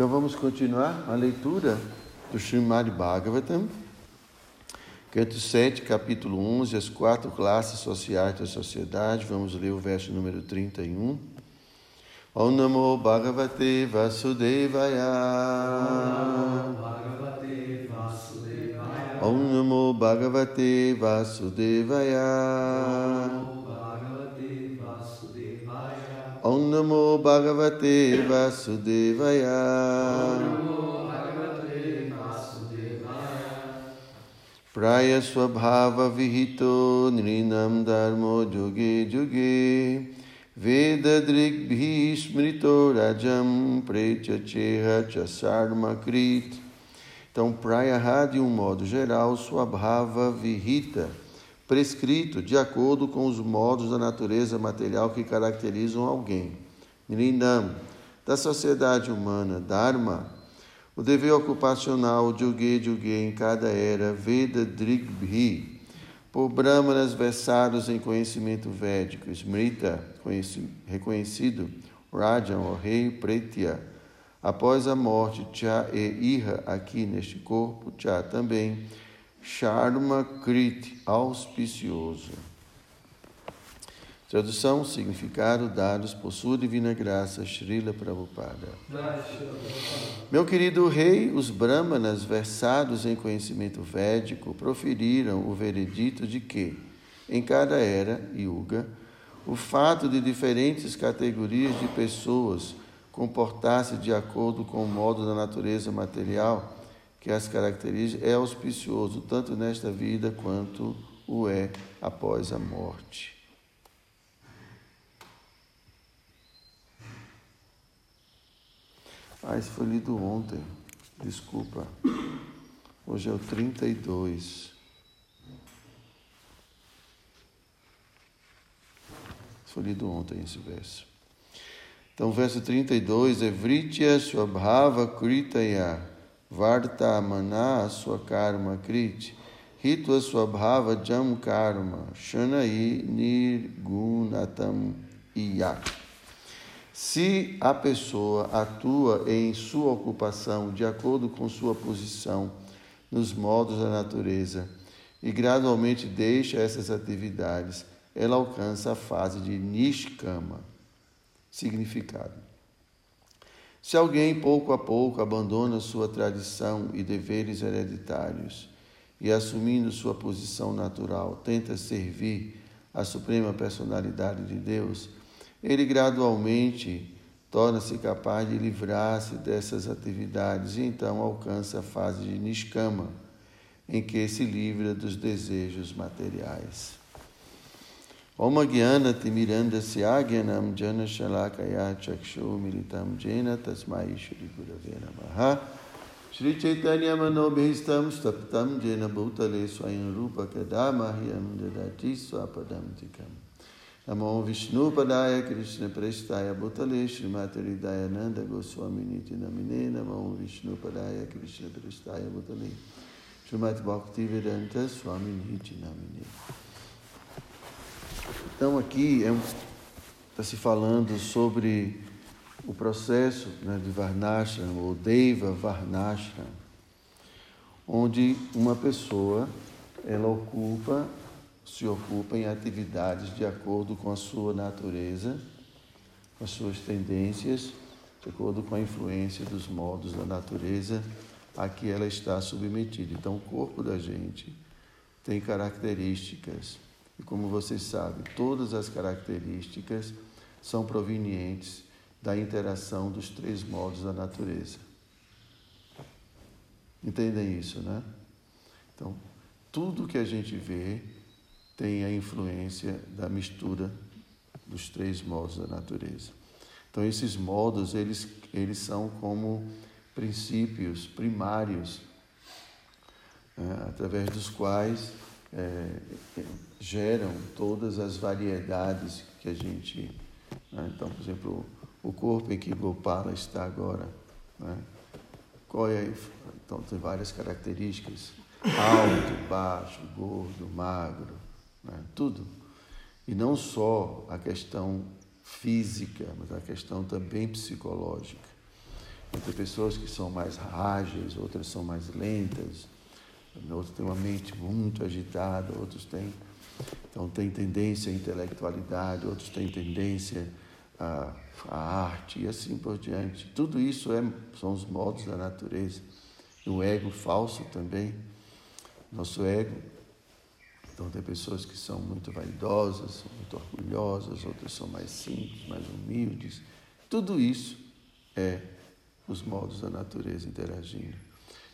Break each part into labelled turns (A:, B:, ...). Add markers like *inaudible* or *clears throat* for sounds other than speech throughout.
A: Então vamos continuar a leitura do Srimad Bhagavatam, canto 7, capítulo 11, as quatro classes sociais da sociedade. Vamos ler o verso número 31. Om Namo Bhagavate Vasudevaya. Om Namo Bhagavate Vasudevaya. Om Namo Bhagavate Vasudevaya. Praya Swabhava Vihito Nrinam Dharmo Juge Juge. Veda Drigbhi Smrito Rajam Prechacheha Chasarma Krit. Então, Prayaha, de um modo geral, Swabhava Vihita prescrito de acordo com os modos da natureza material que caracterizam alguém. Nirindam, da sociedade humana, Dharma, o dever ocupacional Juge Juge em cada era, Veda Drigbhi, por brahmanas versados em conhecimento védico, Smrita, reconhecido, Rajan, o rei Pretya, após a morte, Cha e Iha, aqui neste corpo, Cha também, Sharma Krit, auspicioso. Tradução, significado dados por sua divina graça, Srila Prabhupada. Meu querido rei, os brahmanas versados em conhecimento védico proferiram o veredito de que, em cada era, yuga, o fato de diferentes categorias de pessoas comportar-se de acordo com o modo da natureza material que as caracteriza é auspicioso tanto nesta vida quanto o é após a morte. Ah, isso foi lido ontem. Desculpa. Hoje é o 32. Isso foi lido ontem esse verso. Então, verso 32 é Vritya Swabhava Kritaya Varta Mana Swakarma Krit, Hitva Swabhava Jam Karma, Shanai Nirgunatam Iya. Se a pessoa atua em sua ocupação de acordo com sua posição nos modos da natureza e gradualmente deixa essas atividades, ela alcança a fase de Nishkama. Significado. Se alguém pouco a pouco abandona sua tradição e deveres hereditários e, assumindo sua posição natural, tenta servir a suprema personalidade de Deus, ele gradualmente torna-se capaz de livrar-se dessas atividades e então alcança a fase de Nishkama, em que se livra dos desejos materiais. ओम ओमज्ञानतिमिरन्दस्य आज्ञानं जनशलाकया चक्षुमिलितं जेन तस्मै श्रीगुरवे नमः श्रीचैतन्यमनोभीष्टं स्तप्तं जेन भूतले स्वयं रूपकदा मह्यं ददाति स्वपदं तिकम् नमो विष्णुपदाय कृष्णप्रेष्ठाय भूतले श्रीमातरिदायानन्दगोस्वामिनीति नमिने नमो विष्णुपदाय कृष्णप्रेष्ठाय भूतले श्रीमद्भक्तिवेदन्तस्वामिनीति नमिने Então, aqui está é tá se falando sobre o processo né, de Varnashram, ou Deva Varnashram, onde uma pessoa ela ocupa, se ocupa em atividades de acordo com a sua natureza, com as suas tendências, de acordo com a influência dos modos da natureza a que ela está submetida. Então, o corpo da gente tem características e como vocês sabem, todas as características são provenientes da interação dos três modos da natureza. Entendem isso, né? Então, tudo que a gente vê tem a influência da mistura dos três modos da natureza. Então, esses modos, eles, eles são como princípios primários, né, através dos quais é, geram todas as variedades que a gente. Né? Então, por exemplo, o corpo em que Gopala está agora. Né? Qual é? Então, tem várias características: alto, baixo, gordo, magro, né? tudo. E não só a questão física, mas a questão também psicológica. Tem pessoas que são mais ágeis, outras são mais lentas, outros têm uma mente muito agitada, outros têm. Então, tem tendência à intelectualidade, outros têm tendência à, à arte e assim por diante. Tudo isso é, são os modos da natureza. E o ego falso também. Nosso ego. Então, tem pessoas que são muito vaidosas, muito orgulhosas, outras são mais simples, mais humildes. Tudo isso é os modos da natureza interagindo.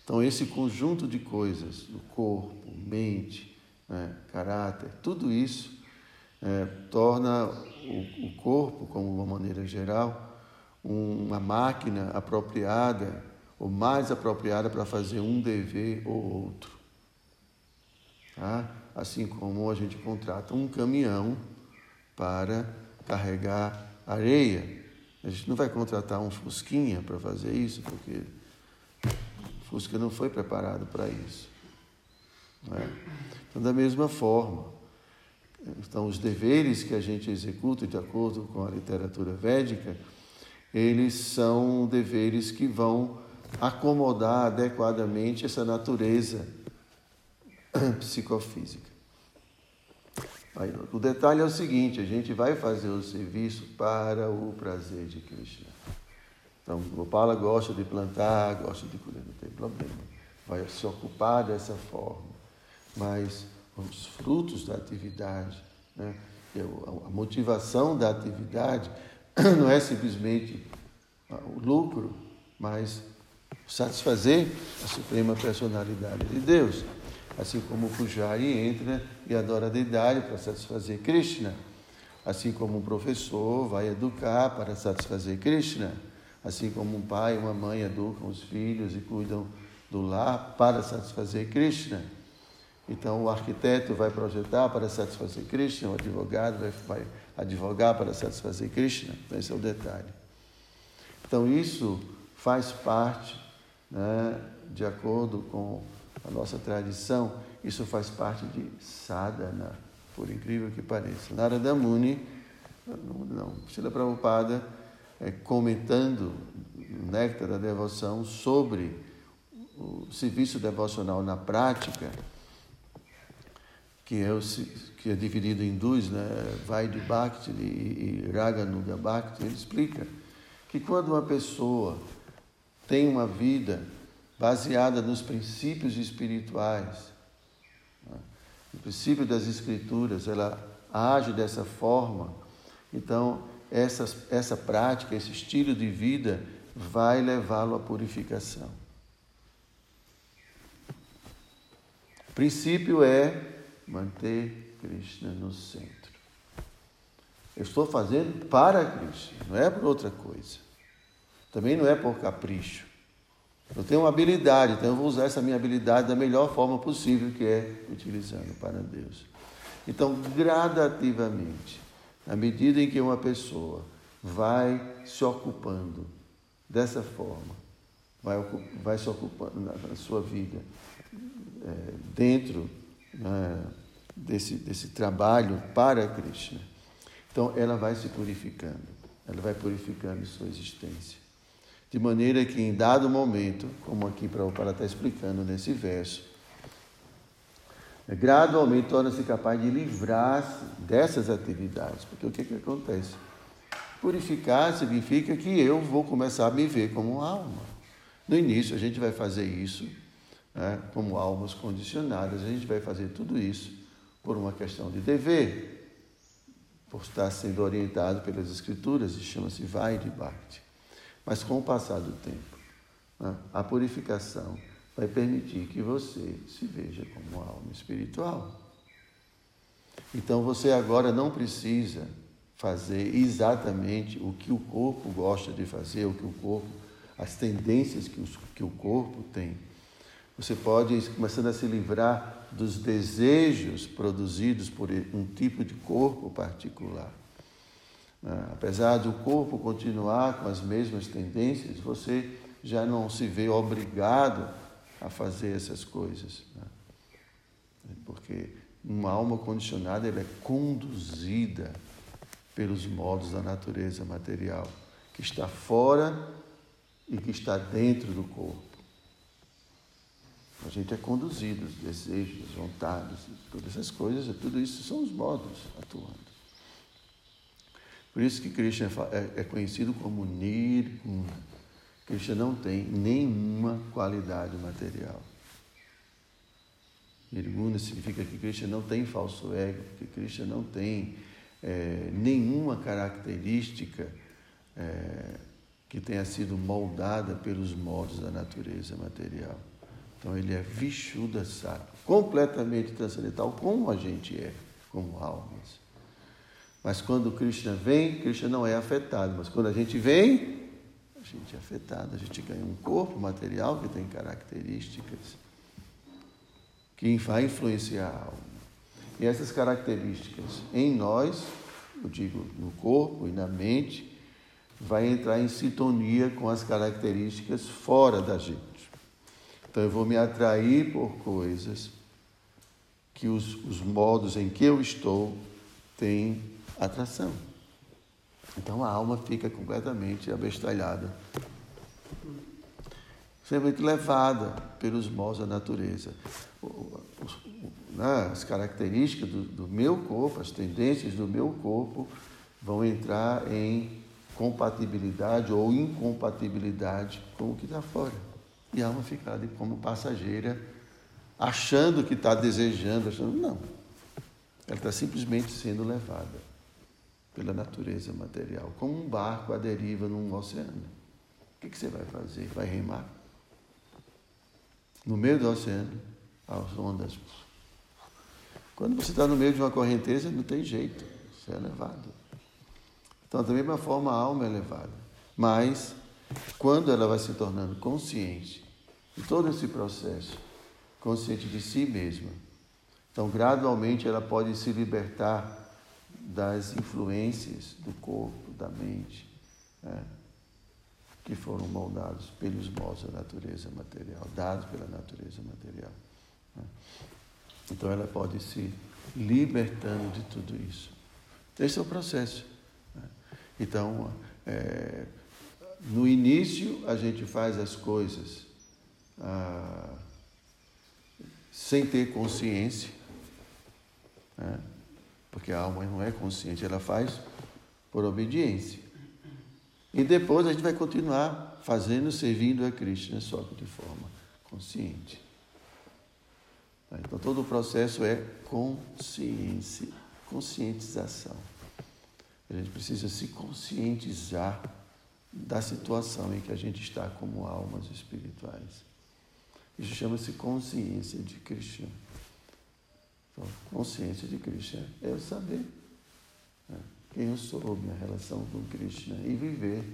A: Então, esse conjunto de coisas, o corpo, mente, né, caráter, tudo isso é, torna o, o, corpo, como uma maneira geral, uma máquina apropriada, ou mais apropriada para fazer um dever ou outro. Tá? Assim como a gente contrata um caminhão para carregar areia. A gente não vai contratar um Fusquinha para fazer isso, porque Fusca não foi preparado para isso. É? Então, da mesma forma, então, os deveres que a gente executa de acordo com a literatura védica, eles são deveres que vão acomodar adequadamente essa natureza *clears throat* psicofísica. Aí, o detalhe é o seguinte: a gente vai fazer o serviço para o prazer de Krishna. Então, Gopala gosta de plantar, gosta de colher, não tem problema. Vai se ocupar dessa forma. Mas os frutos da atividade, né? a motivação da atividade *clears throat* não é simplesmente o lucro, mas satisfazer a suprema personalidade de Deus. Assim como o Pujari entra e adora a deidade para satisfazer Krishna. Assim como um professor vai educar para satisfazer Krishna. Assim como um pai e uma mãe educam os filhos e cuidam do lar para satisfazer Krishna. Então, o arquiteto vai projetar para satisfazer Krishna, o advogado vai, vai advogar para satisfazer Krishna. Esse é o detalhe. Então, isso faz parte, né, de acordo com a nossa tradição, isso faz parte de sadhana, por incrível que pareça. Narada Muni, não, não Prabhupada, é, comentando o Néctar da Devoção sobre o serviço devocional na prática, que é, o, que é dividido em dois, né? Vaidhi Bhakti e, e Raganuga Bhakti, ele explica que quando uma pessoa tem uma vida baseada nos princípios espirituais, né? no princípio das escrituras, ela age dessa forma, então essa, essa prática, esse estilo de vida vai levá-lo à purificação. O princípio é manter Krishna no centro. Eu estou fazendo para Krishna, não é por outra coisa. Também não é por capricho. Eu tenho uma habilidade, então eu vou usar essa minha habilidade da melhor forma possível, que é utilizando para Deus. Então, gradativamente, à medida em que uma pessoa vai se ocupando dessa forma, vai, vai se ocupando na, na sua vida, é, dentro desse, desse trabalho para Krishna, então ela vai se purificando, ela vai purificando sua existência. De maneira que em dado momento, como aqui Prabhupada está explicando nesse verso, gradualmente torna-se capaz de livrar-se dessas atividades. Porque o que, que acontece? Purificar significa que eu vou começar a me ver como alma. No início a gente vai fazer isso né, como almas condicionadas, a gente vai fazer tudo isso por uma questão de dever, por estar sendo orientado pelas escrituras, e chama-se vai de Bhakti. Mas com o passar do tempo, né, a purificação vai permitir que você se veja como uma alma espiritual. Então você agora não precisa fazer exatamente o que o corpo gosta de fazer, o que o corpo, as tendências que, os, que o corpo tem. Você pode ir começando a se livrar dos desejos produzidos por um tipo de corpo particular. Né? Apesar do corpo continuar com as mesmas tendências, você já não se vê obrigado a fazer essas coisas. Né? Porque uma alma condicionada ela é conduzida pelos modos da natureza material, que está fora e que está dentro do corpo. A gente é conduzido, os desejos, as vontades, todas essas coisas, tudo isso são os modos atuando. Por isso que Krishna é, é conhecido como Nirguna. Krishna não tem nenhuma qualidade material. Nirguna significa que Krishna não tem falso ego, que Krishna não tem é, nenhuma característica é, que tenha sido moldada pelos modos da natureza material. Então ele é Vishuddha Sattva, completamente transcendental, como a gente é, como almas. Mas quando Krishna vem, Krishna não é afetado. Mas quando a gente vem, a gente é afetado. A gente ganha um corpo material que tem características que vai influenciar a alma. E essas características em nós, eu digo no corpo e na mente, vai entrar em sintonia com as características fora da gente. Então eu vou me atrair por coisas que os, os modos em que eu estou têm atração. Então a alma fica completamente abestalhada, simplesmente levada pelos modos da natureza. Né, as características do, do meu corpo, as tendências do meu corpo vão entrar em compatibilidade ou incompatibilidade com o que está fora. E a alma fica ali como passageira, achando que está desejando, achando. Não. Ela está simplesmente sendo levada pela natureza material, como um barco à deriva num oceano. O que, que você vai fazer? Vai remar? No meio do oceano, as ondas. Quando você está no meio de uma correnteza, não tem jeito, você é levado. Então, da mesma forma, a alma é levada. Mas, quando ela vai se tornando consciente de todo esse processo, consciente de si mesma. Então, gradualmente, ela pode se libertar das influências do corpo, da mente, né, que foram moldados pelos modos da natureza material, dados pela natureza material. Né. Então, ela pode se libertando de tudo isso. Esse é o processo. Né. Então, é, no início, a gente faz as coisas ah, sem ter consciência, né? porque a alma não é consciente, ela faz por obediência. E depois a gente vai continuar fazendo, servindo a Krishna, só que de forma consciente. Tá? Então todo o processo é consciência, conscientização. A gente precisa se conscientizar da situação em que a gente está como almas espirituais. Isso chama-se consciência de Krishna. Então, consciência de Krishna é eu saber né, quem eu sou, minha relação com Krishna e viver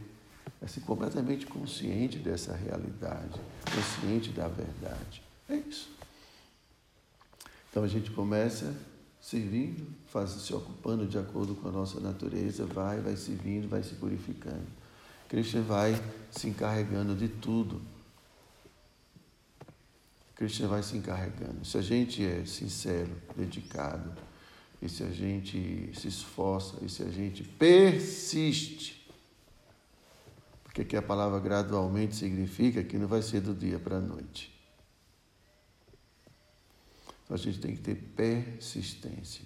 A: assim, completamente consciente dessa realidade, consciente da verdade. É isso. Então a gente começa servindo, faz, se ocupando de acordo com a nossa natureza, vai, vai servindo, vai se purificando. Krishna vai se encarregando de tudo Krishna vai se encarregando. Se a gente é sincero, dedicado, e se a gente se esforça, e se a gente persiste, porque que a palavra gradualmente significa que não vai ser do dia para a noite. Então a gente tem que ter persistência.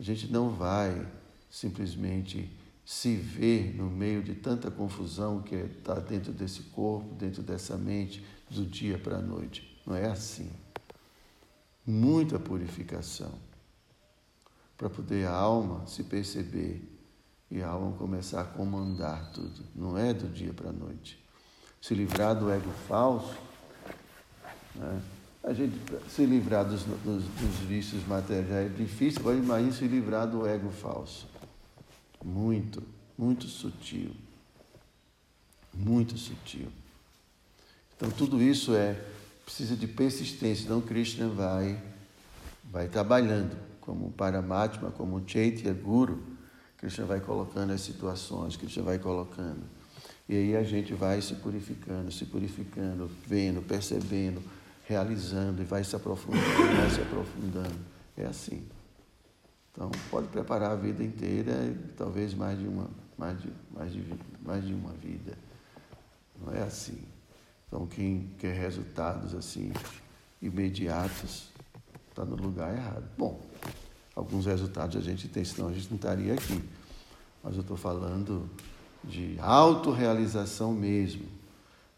A: A gente não vai simplesmente se ver no meio de tanta confusão que está dentro desse corpo, dentro dessa mente, do dia para a noite. Não é assim. Muita purificação para poder a alma se perceber e a alma começar a comandar tudo. Não é do dia para a noite. Se livrar do ego falso, né? a gente se livrar dos, dos, dos vícios materiais é difícil, mas imagine se livrar do ego falso. Muito, muito sutil. Muito sutil. Então tudo isso é precisa de persistência, então Krishna vai vai trabalhando como Paramatma, como Chaitya Guru, Krishna vai colocando as situações, Krishna vai colocando. E aí a gente vai se purificando, se purificando, vendo, percebendo, realizando e vai se aprofundando, vai se aprofundando. É assim. Então pode preparar a vida inteira, talvez mais de uma, mais de, mais de, mais de uma vida assim. Então, quem quer resultados assim imediatos está no lugar errado. Bom, alguns resultados a gente tem, senão a gente não estaria aqui. Mas eu estou falando de autorrealização mesmo.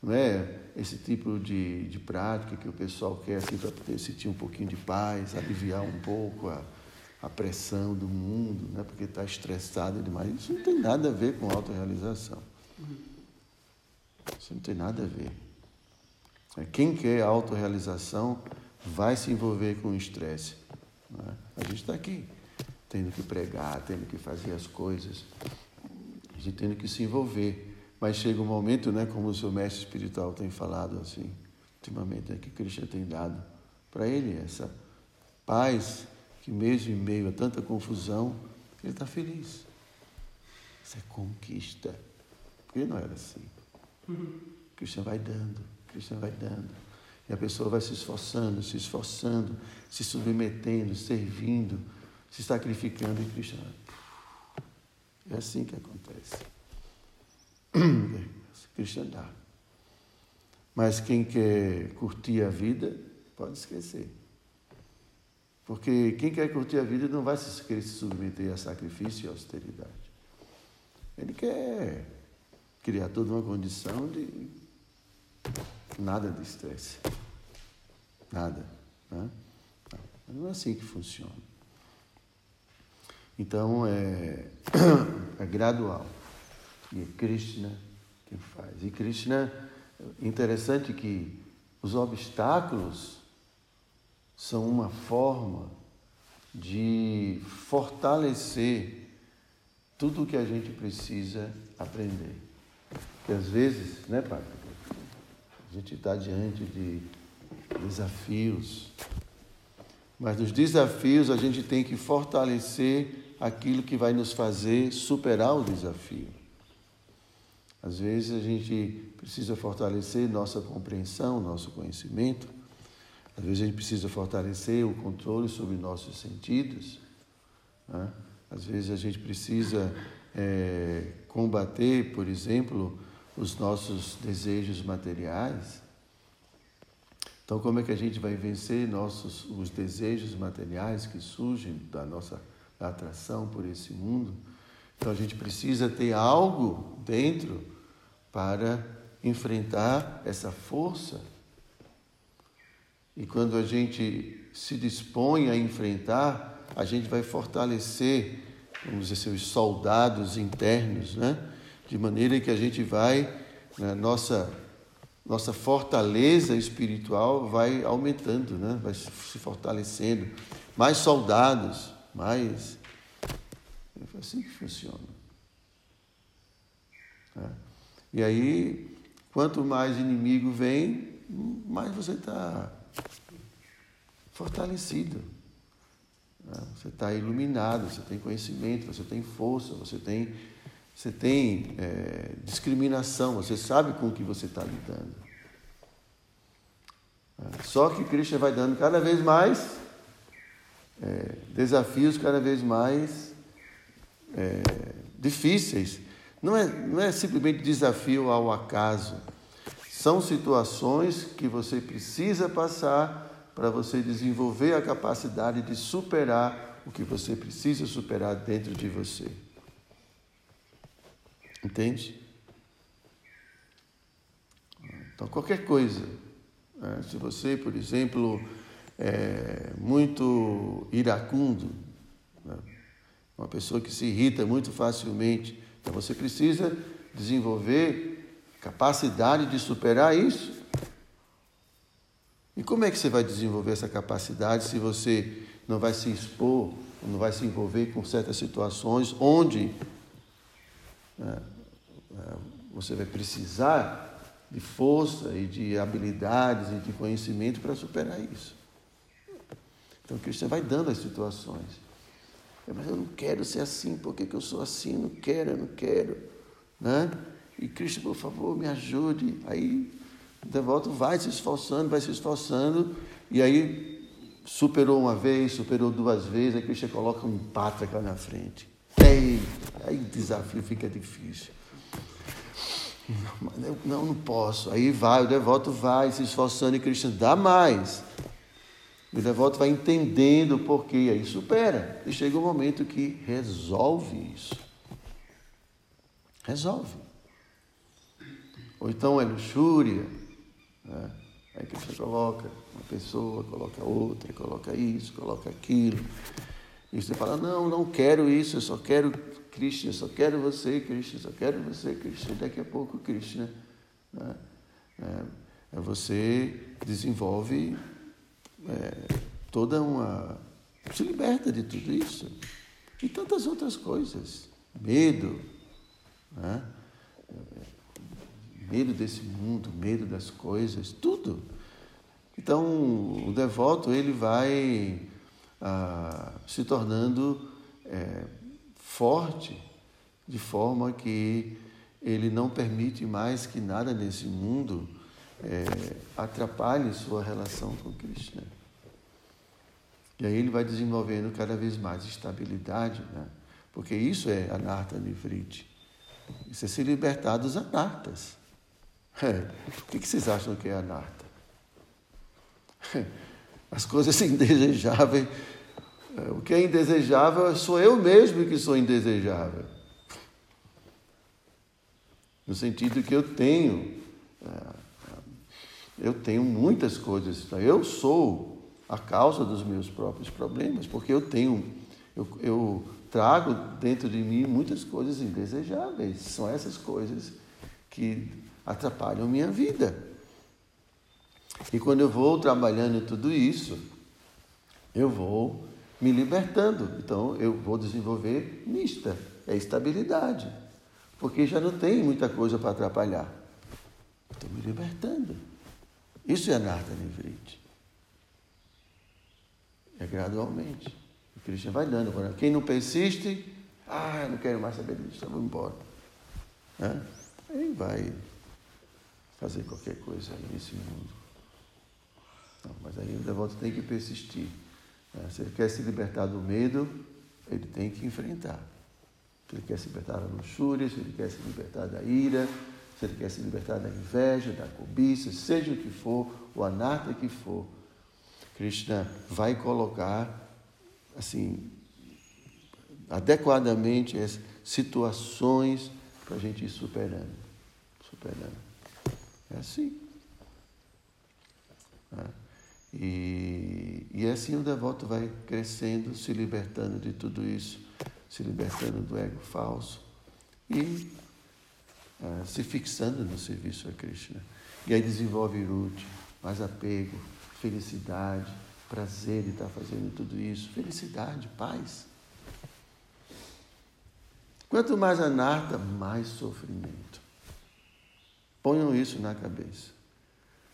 A: Não é esse tipo de, de prática que o pessoal quer assim, para sentir um pouquinho de paz, aliviar um pouco a, a pressão do mundo, né? porque está estressado demais. Isso não tem nada a ver com autorrealização. Isso não tem nada a ver. É, quem quer autorrealização vai se envolver com o estresse. Né? A gente está aqui, tendo que pregar, tendo que fazer as coisas, a gente tendo que se envolver. Mas chega um momento, né, como o seu mestre espiritual tem falado assim, ultimamente, é que Krishna tem dado para ele essa paz que mesmo em meio a tanta confusão, ele está feliz. Isso é conquista. Porque não era assim. Uhum. Krishna vai dando, Krishna vai dando. E a pessoa vai se esforçando, se esforçando, se submetendo, servindo, se sacrificando e Krishna. É assim que acontece. Krishna dá. Mas quem quer curtir a vida, pode esquecer. Porque quem quer curtir a vida não vai querer se submeter a sacrifício e austeridade. Ele quer criar toda uma condição de nada de estresse. Nada. Né? Não, não é assim que funciona. Então é, *clears throat* é gradual. E é Krishna quem faz. E Krishna, interessante que os obstáculos são uma forma de fortalecer tudo o que a gente precisa aprender. Porque às vezes, né, Pai? A gente está diante de desafios. Mas nos desafios a gente tem que fortalecer aquilo que vai nos fazer superar o desafio. Às vezes a gente precisa fortalecer nossa compreensão, nosso conhecimento às vezes a gente precisa fortalecer o controle sobre nossos sentidos. Né? Às vezes a gente precisa é, combater, por exemplo, os nossos desejos materiais. Então, como é que a gente vai vencer nossos, os desejos materiais que surgem da nossa da atração por esse mundo? Então, a gente precisa ter algo dentro para enfrentar essa força e quando a gente se dispõe a enfrentar, a gente vai fortalecer, vamos dizer os soldados internos, né? De maneira que a gente vai, né, nossa, nossa fortaleza espiritual vai aumentando, né? Vai se fortalecendo. Mais soldados, mais. É assim que funciona. Né? E aí, quanto mais inimigo vem, mais você está fortalecido. Né? Você está iluminado, você tem conhecimento, você tem força, você tem, você tem é, discriminação, você sabe com o que você está lidando. É, só que Krishna vai dando cada vez mais é, desafios, cada vez mais é, difíceis. Não é, não é simplesmente desafio ao acaso. São situações que você precisa passar para você desenvolver a capacidade de superar o que você precisa superar dentro de você. Entende? Então, qualquer coisa. Né? Se você, por exemplo, é muito iracundo, né? uma pessoa que se irrita muito facilmente, então você precisa desenvolver capacidade de superar isso e como é que você vai desenvolver essa capacidade se você não vai se expor, não vai se envolver com certas situações onde né, é, você vai precisar de força e de habilidades e de conhecimento para superar isso? Então, Cristo vai dando as situações. Mas eu não quero ser assim, por que, que eu sou assim? Eu não quero, eu não quero. Né? E Cristo, por favor, me ajude. Aí Devoto vai se esforçando, vai se esforçando, e aí superou uma vez, superou duas vezes, aí Cristo coloca um pátrica na frente. Aí, aí o desafio fica difícil. Não, não, não posso. Aí vai, o devoto vai se esforçando e Krishna dá mais. O devoto vai entendendo o porquê, aí supera. E chega um momento que resolve isso. Resolve. Ou então é luxúria. Né? Aí que você coloca uma pessoa, coloca outra, coloca isso, coloca aquilo. E você fala, não, não quero isso, eu só quero Krishna, eu só quero você, Krishna, eu só quero você, Krishna. Daqui a pouco, Krishna, né? é, é você desenvolve é, toda uma. se liberta de tudo isso. E tantas outras coisas. Medo, né? Medo desse mundo, medo das coisas, tudo. Então, o devoto ele vai ah, se tornando é, forte, de forma que ele não permite mais que nada nesse mundo é, atrapalhe sua relação com Krishna. E aí ele vai desenvolvendo cada vez mais estabilidade, né? porque isso é anarta nivriti. Isso é se libertar dos anartas. É. O que vocês acham que é anarta? As coisas *laughs* indesejáveis. É, o que é indesejável sou eu mesmo que sou indesejável. No sentido que eu tenho, é, eu tenho muitas coisas. Eu sou a causa dos meus próprios problemas, porque eu tenho, eu, eu trago dentro de mim muitas coisas indesejáveis. São essas coisas que atrapalham minha vida. E quando eu vou trabalhando tudo isso, eu vou me libertando. Então eu vou desenvolver mista, é estabilidade. Porque já não tem muita coisa para atrapalhar. Estou me libertando. Isso é anarta nivriti. É gradualmente. O Krishna vai dando. Quem não persiste, ah, não quero mais saber disso, vou embora. Aí vai fazer qualquer coisa nesse mundo. Não, mas aí o devoto tem que persistir. Né? Se ele quer se libertar do medo, ele tem que enfrentar. Se ele quer se libertar da luxúria, se ele quer se libertar da ira, se ele quer se libertar da inveja, da cobiça, seja o que for, o anarta que for, Krishna vai colocar assim adequadamente as situações para a gente ir superando, superando. É assim. É. E, e assim o devoto vai crescendo, se libertando de tudo isso, se libertando do ego falso e é, se fixando no serviço a Krishna. E aí desenvolve Ruti, mais apego, felicidade, prazer de estar fazendo tudo isso, felicidade, paz. Quanto mais anarta, mais sofrimento. Ponham isso na cabeça.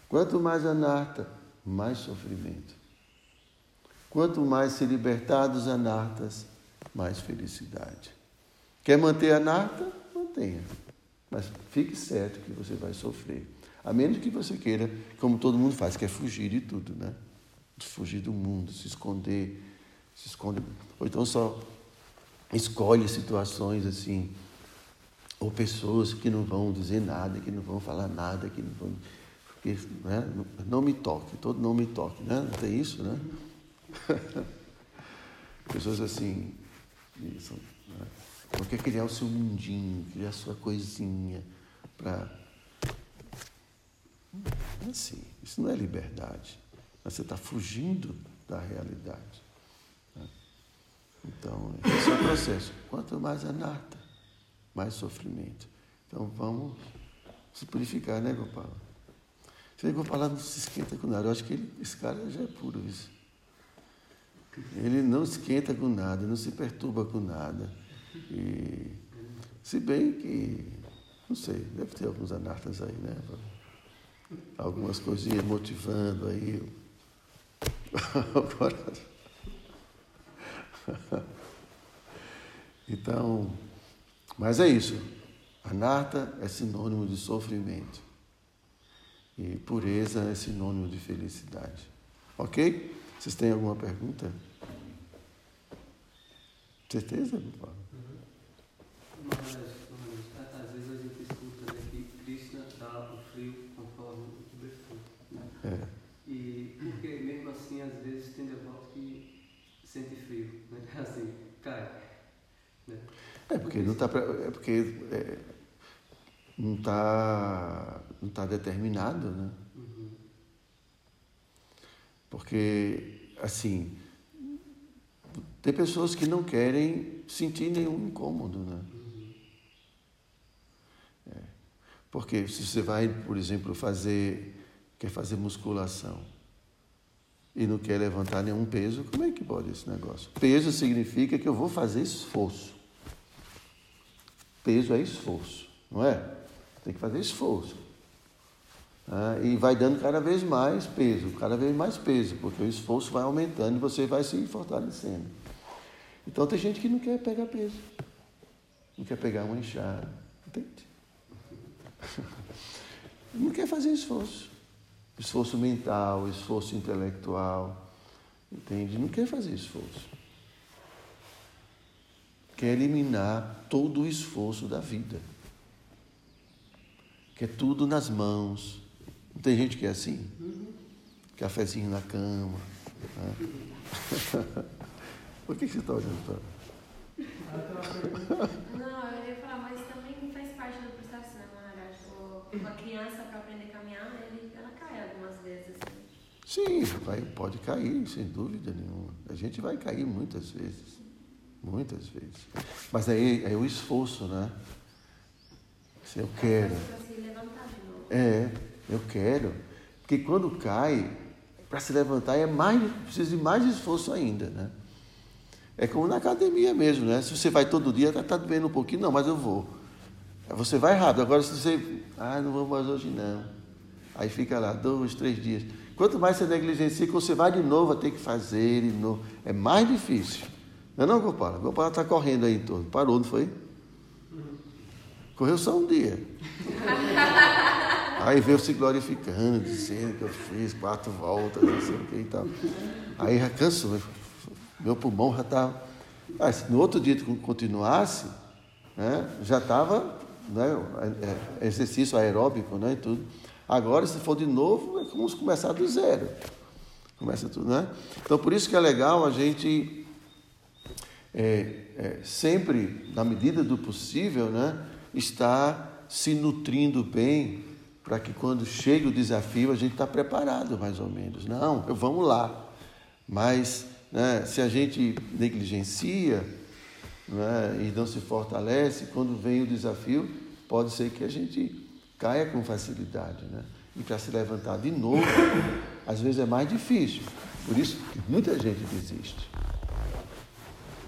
A: Quanto mais anarta, mais sofrimento. Quanto mais se libertar dos anartas, mais felicidade. Quer manter anarta? Mantenha. Mas fique certo que você vai sofrer. A menos que você queira, como todo mundo faz, quer fugir de tudo, né? Fugir do mundo, se esconder, se esconde. Ou então só escolhe situações assim, ou pessoas que não vão dizer nada, que não vão falar nada, que não vão. Porque, né? Não me toque, todo não me toque, né? Não tem isso, né? *laughs* pessoas assim, isso, né? porque criar o seu mundinho, criar a sua coisinha para assim, isso não é liberdade. Você está fugindo da realidade. Né? Então, esse é o processo. Quanto mais anarta, mais sofrimento. Então, vamos se purificar, né, Gopala? Você Gopala não se esquenta com nada. Eu acho que ele, esse cara já é puro isso. Ele não esquenta com nada, não se perturba com nada. E, se bem que, não sei, deve ter alguns anartas aí, né? algumas coisinhas motivando aí *laughs* coração. *laughs* Então, mas é isso. Anarta é sinônimo de sofrimento. E pureza é sinônimo de felicidade. Ok? Vocês têm alguma pergunta? Certeza,
B: Uhum. Mas, às vezes a gente escuta né, que frio conforme o. Né?
A: É.
B: E porque mesmo assim, às vezes tem devoto que sente frio, né? *laughs* Assim, cai. Né?
A: É porque não está é porque é, não está não tá determinado, né? Porque assim tem pessoas que não querem sentir nenhum incômodo, né? É. Porque se você vai, por exemplo, fazer quer fazer musculação e não quer levantar nenhum peso, como é que pode esse negócio? Peso significa que eu vou fazer esforço. Peso é esforço, não é? Tem que fazer esforço. Ah, e vai dando cada vez mais peso, cada vez mais peso, porque o esforço vai aumentando e você vai se fortalecendo. Então tem gente que não quer pegar peso, não quer pegar uma enxada, entende? *laughs* Não quer fazer esforço esforço mental, esforço intelectual, entende? Não quer fazer esforço. Quer eliminar todo o esforço da vida. Quer tudo nas mãos. Não tem gente que é assim? Cafezinho na cama. Né? *laughs* Por que você está olhando para?
C: Não, eu ia falar, mas também faz parte do processo, né, Maharaj? Uma criança para aprender a caminhar, ele, ela cai algumas vezes. Assim.
A: Sim, vai, pode cair, sem dúvida nenhuma. A gente vai cair muitas vezes. Muitas vezes. Mas aí é o esforço, né? Se eu quero. É, eu quero. Porque quando cai, para se levantar é mais, precisa de mais esforço ainda, né? É como na academia mesmo, né? Se você vai todo dia, tá, tá doendo um pouquinho, não, mas eu vou. Você vai rápido. Agora, se você. Ah, não vou mais hoje não. Aí fica lá dois, três dias. Quanto mais você negligencia, você vai de novo a ter que fazer de novo. É mais difícil. Não é não, Gopala? Gopala está correndo aí em torno. Parou, não foi? Correu só um dia. *laughs* Aí veio se glorificando, dizendo que eu fiz quatro voltas, não sei o que e tal. Aí já cansou. Meu pulmão já estava. Ah, se no outro dia continuasse, né, já estava né, é, exercício aeróbico né, e tudo. Agora, se for de novo, é como começar do zero. Começa tudo, né? Então, por isso que é legal a gente é, é, sempre, na medida do possível, né, estar se nutrindo bem para que quando chegue o desafio a gente está preparado, mais ou menos. Não, vamos lá. Mas né, se a gente negligencia né, e não se fortalece, quando vem o desafio, pode ser que a gente caia com facilidade. Né? E para se levantar de novo, às vezes é mais difícil. Por isso que muita gente desiste.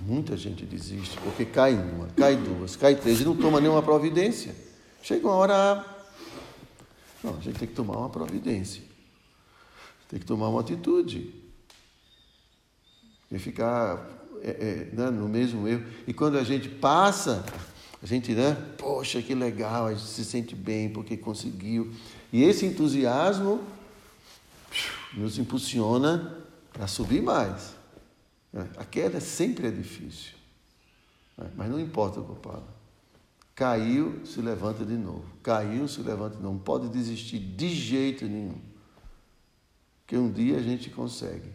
A: Muita gente desiste, porque cai uma, cai duas, cai três e não toma nenhuma providência. Chega uma hora. Não, a gente tem que tomar uma providência. Tem que tomar uma atitude. E ficar é, é, né, no mesmo erro. E quando a gente passa, a gente, né? Poxa, que legal, a gente se sente bem porque conseguiu. E esse entusiasmo nos impulsiona a subir mais. É, a queda sempre é difícil. É, mas não importa, Gopala. Caiu, se levanta de novo. Caiu, se levanta de novo. Não pode desistir de jeito nenhum. Porque um dia a gente consegue.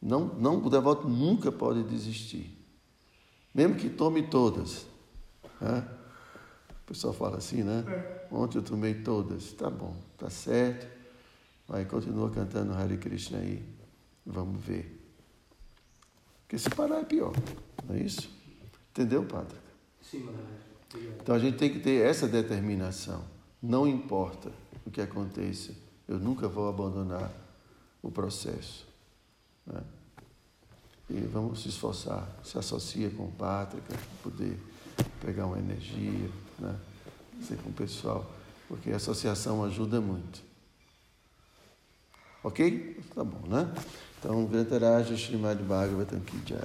A: Não, não, o devoto nunca pode desistir. Mesmo que tome todas. Né? O pessoal fala assim, né? Ontem eu tomei todas. Tá bom, tá certo. Vai, continua cantando Hare Krishna aí. Vamos ver. Porque se parar é pior, não é isso? Entendeu, Padre?
B: Sim.
A: Então a gente tem que ter essa determinação. Não importa o que aconteça, eu nunca vou abandonar o processo. Né? E vamos se esforçar, se associa com o Pátrica, para poder pegar uma energia, né? ser com o pessoal, porque a associação ajuda muito. Ok? Tá bom, né? Então, Grantaraja Srimad Bhagavatam Ki Jai.